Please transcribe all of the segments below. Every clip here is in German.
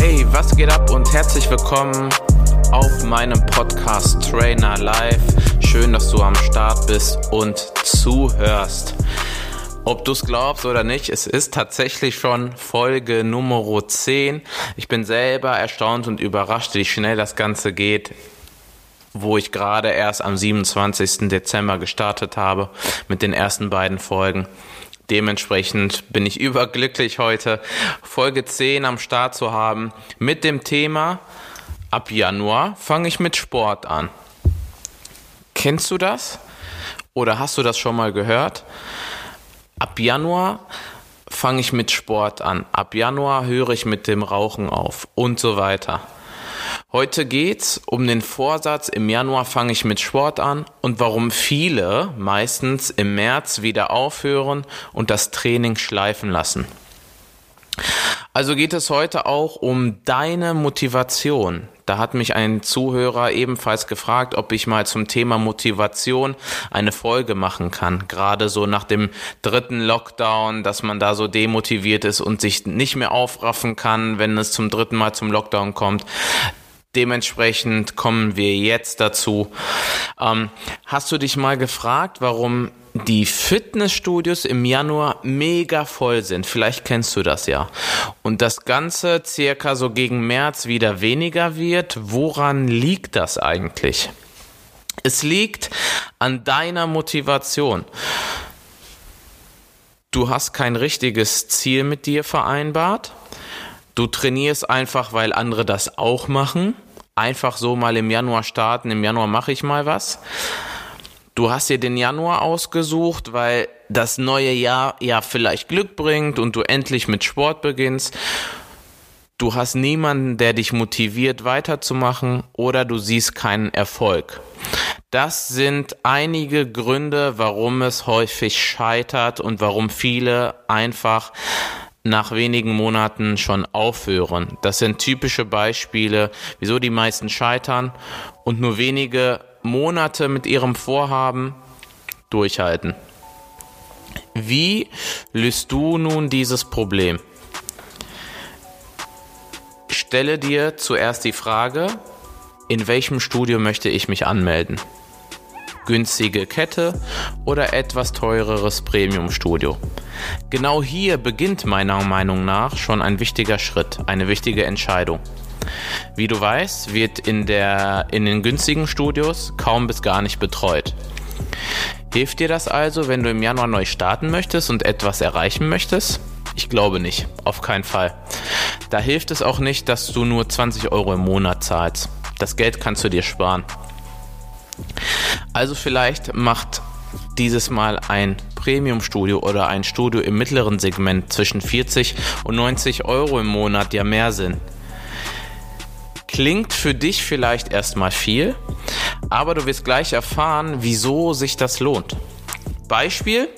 Hey, was geht ab und herzlich willkommen auf meinem Podcast Trainer Live. Schön, dass du am Start bist und zuhörst. Ob du es glaubst oder nicht, es ist tatsächlich schon Folge Nummer 10. Ich bin selber erstaunt und überrascht, wie schnell das Ganze geht wo ich gerade erst am 27. Dezember gestartet habe mit den ersten beiden Folgen. Dementsprechend bin ich überglücklich heute Folge 10 am Start zu haben mit dem Thema ab Januar fange ich mit Sport an. Kennst du das? Oder hast du das schon mal gehört? Ab Januar fange ich mit Sport an. Ab Januar höre ich mit dem Rauchen auf und so weiter. Heute geht's um den Vorsatz, im Januar fange ich mit Sport an und warum viele meistens im März wieder aufhören und das Training schleifen lassen. Also geht es heute auch um deine Motivation. Da hat mich ein Zuhörer ebenfalls gefragt, ob ich mal zum Thema Motivation eine Folge machen kann. Gerade so nach dem dritten Lockdown, dass man da so demotiviert ist und sich nicht mehr aufraffen kann, wenn es zum dritten Mal zum Lockdown kommt. Dementsprechend kommen wir jetzt dazu. Ähm, hast du dich mal gefragt, warum die Fitnessstudios im Januar mega voll sind? Vielleicht kennst du das ja. Und das Ganze circa so gegen März wieder weniger wird. Woran liegt das eigentlich? Es liegt an deiner Motivation. Du hast kein richtiges Ziel mit dir vereinbart. Du trainierst einfach, weil andere das auch machen. Einfach so mal im Januar starten. Im Januar mache ich mal was. Du hast dir den Januar ausgesucht, weil das neue Jahr ja vielleicht Glück bringt und du endlich mit Sport beginnst. Du hast niemanden, der dich motiviert weiterzumachen oder du siehst keinen Erfolg. Das sind einige Gründe, warum es häufig scheitert und warum viele einfach nach wenigen Monaten schon aufhören. Das sind typische Beispiele, wieso die meisten scheitern und nur wenige Monate mit ihrem Vorhaben durchhalten. Wie löst du nun dieses Problem? Stelle dir zuerst die Frage, in welchem Studio möchte ich mich anmelden? günstige Kette oder etwas teureres Premium-Studio. Genau hier beginnt meiner Meinung nach schon ein wichtiger Schritt, eine wichtige Entscheidung. Wie du weißt, wird in, der, in den günstigen Studios kaum bis gar nicht betreut. Hilft dir das also, wenn du im Januar neu starten möchtest und etwas erreichen möchtest? Ich glaube nicht, auf keinen Fall. Da hilft es auch nicht, dass du nur 20 Euro im Monat zahlst. Das Geld kannst du dir sparen. Also vielleicht macht dieses Mal ein Premium-Studio oder ein Studio im mittleren Segment zwischen 40 und 90 Euro im Monat ja mehr Sinn. Klingt für dich vielleicht erstmal viel, aber du wirst gleich erfahren, wieso sich das lohnt. Beispiel: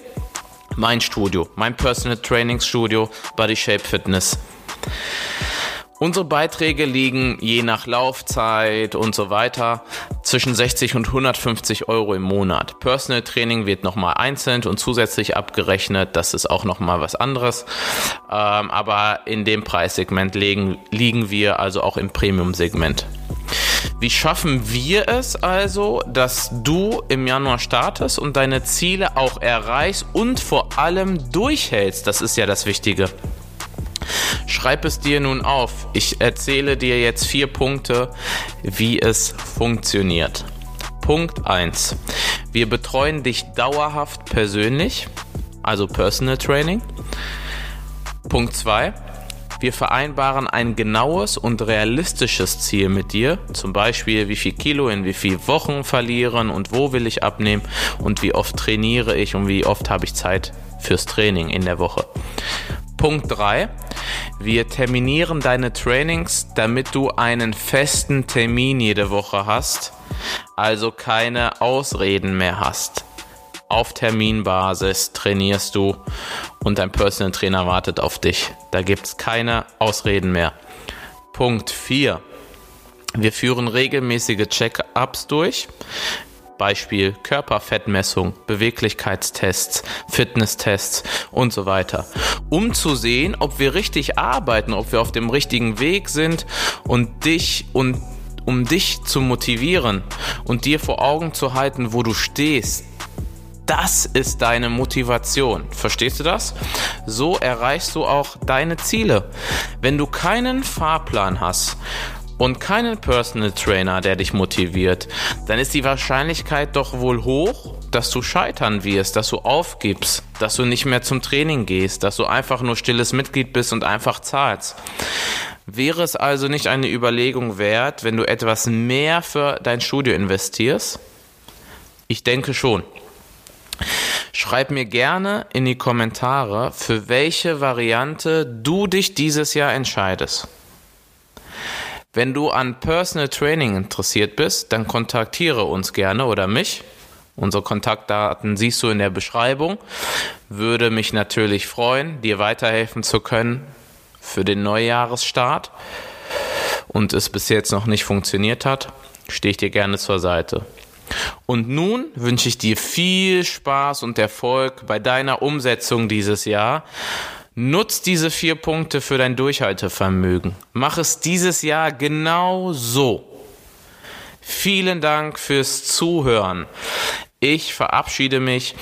mein Studio, mein Personal Training Studio, Body Shape Fitness. Unsere Beiträge liegen je nach Laufzeit und so weiter zwischen 60 und 150 Euro im Monat. Personal Training wird nochmal einzeln und zusätzlich abgerechnet. Das ist auch nochmal was anderes. Ähm, aber in dem Preissegment liegen, liegen wir also auch im Premium-Segment. Wie schaffen wir es also, dass du im Januar startest und deine Ziele auch erreichst und vor allem durchhältst? Das ist ja das Wichtige. Schreib es dir nun auf. Ich erzähle dir jetzt vier Punkte, wie es funktioniert. Punkt 1. Wir betreuen dich dauerhaft persönlich, also Personal Training. Punkt 2. Wir vereinbaren ein genaues und realistisches Ziel mit dir, zum Beispiel wie viel Kilo in wie viel Wochen verlieren und wo will ich abnehmen und wie oft trainiere ich und wie oft habe ich Zeit fürs Training in der Woche. Punkt 3. Wir terminieren deine Trainings, damit du einen festen Termin jede Woche hast, also keine Ausreden mehr hast. Auf Terminbasis trainierst du und dein Personal Trainer wartet auf dich. Da gibt es keine Ausreden mehr. Punkt 4. Wir führen regelmäßige Check-ups durch Beispiel Körperfettmessung, Beweglichkeitstests, Fitnesstests und so weiter, um zu sehen, ob wir richtig arbeiten, ob wir auf dem richtigen Weg sind und dich und um dich zu motivieren und dir vor Augen zu halten, wo du stehst, das ist deine Motivation. Verstehst du das? So erreichst du auch deine Ziele. Wenn du keinen Fahrplan hast und keinen Personal Trainer, der dich motiviert, dann ist die Wahrscheinlichkeit doch wohl hoch, dass du scheitern wirst, dass du aufgibst, dass du nicht mehr zum Training gehst, dass du einfach nur stilles Mitglied bist und einfach zahlst. Wäre es also nicht eine Überlegung wert, wenn du etwas mehr für dein Studio investierst? Ich denke schon. Schreib mir gerne in die Kommentare, für welche Variante du dich dieses Jahr entscheidest. Wenn du an Personal Training interessiert bist, dann kontaktiere uns gerne oder mich. Unsere Kontaktdaten siehst du in der Beschreibung. Würde mich natürlich freuen, dir weiterhelfen zu können für den Neujahresstart und es bis jetzt noch nicht funktioniert hat, stehe ich dir gerne zur Seite. Und nun wünsche ich dir viel Spaß und Erfolg bei deiner Umsetzung dieses Jahr. Nutz diese vier Punkte für dein Durchhaltevermögen. Mach es dieses Jahr genau so. Vielen Dank fürs Zuhören. Ich verabschiede mich.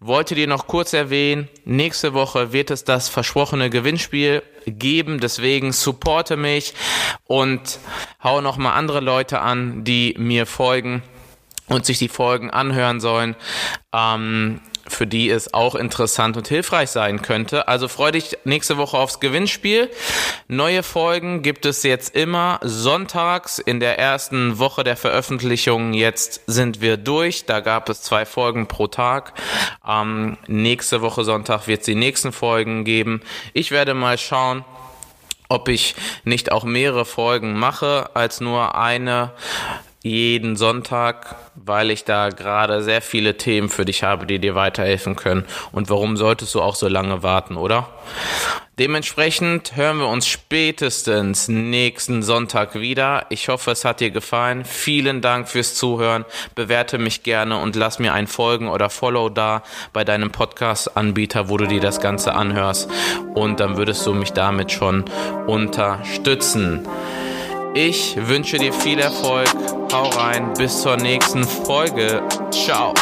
Wollte dir noch kurz erwähnen, nächste Woche wird es das versprochene Gewinnspiel geben. Deswegen supporte mich und hau noch mal andere Leute an, die mir folgen und sich die Folgen anhören sollen. Ähm, für die es auch interessant und hilfreich sein könnte. Also freu dich nächste Woche aufs Gewinnspiel. Neue Folgen gibt es jetzt immer sonntags in der ersten Woche der Veröffentlichung. Jetzt sind wir durch. Da gab es zwei Folgen pro Tag. Ähm, nächste Woche Sonntag wird es die nächsten Folgen geben. Ich werde mal schauen, ob ich nicht auch mehrere Folgen mache als nur eine jeden Sonntag, weil ich da gerade sehr viele Themen für dich habe, die dir weiterhelfen können. Und warum solltest du auch so lange warten, oder? Dementsprechend hören wir uns spätestens nächsten Sonntag wieder. Ich hoffe, es hat dir gefallen. Vielen Dank fürs Zuhören. Bewerte mich gerne und lass mir ein Folgen oder Follow da bei deinem Podcast-Anbieter, wo du dir das Ganze anhörst. Und dann würdest du mich damit schon unterstützen. Ich wünsche dir viel Erfolg. Hau rein. Bis zur nächsten Folge. Ciao.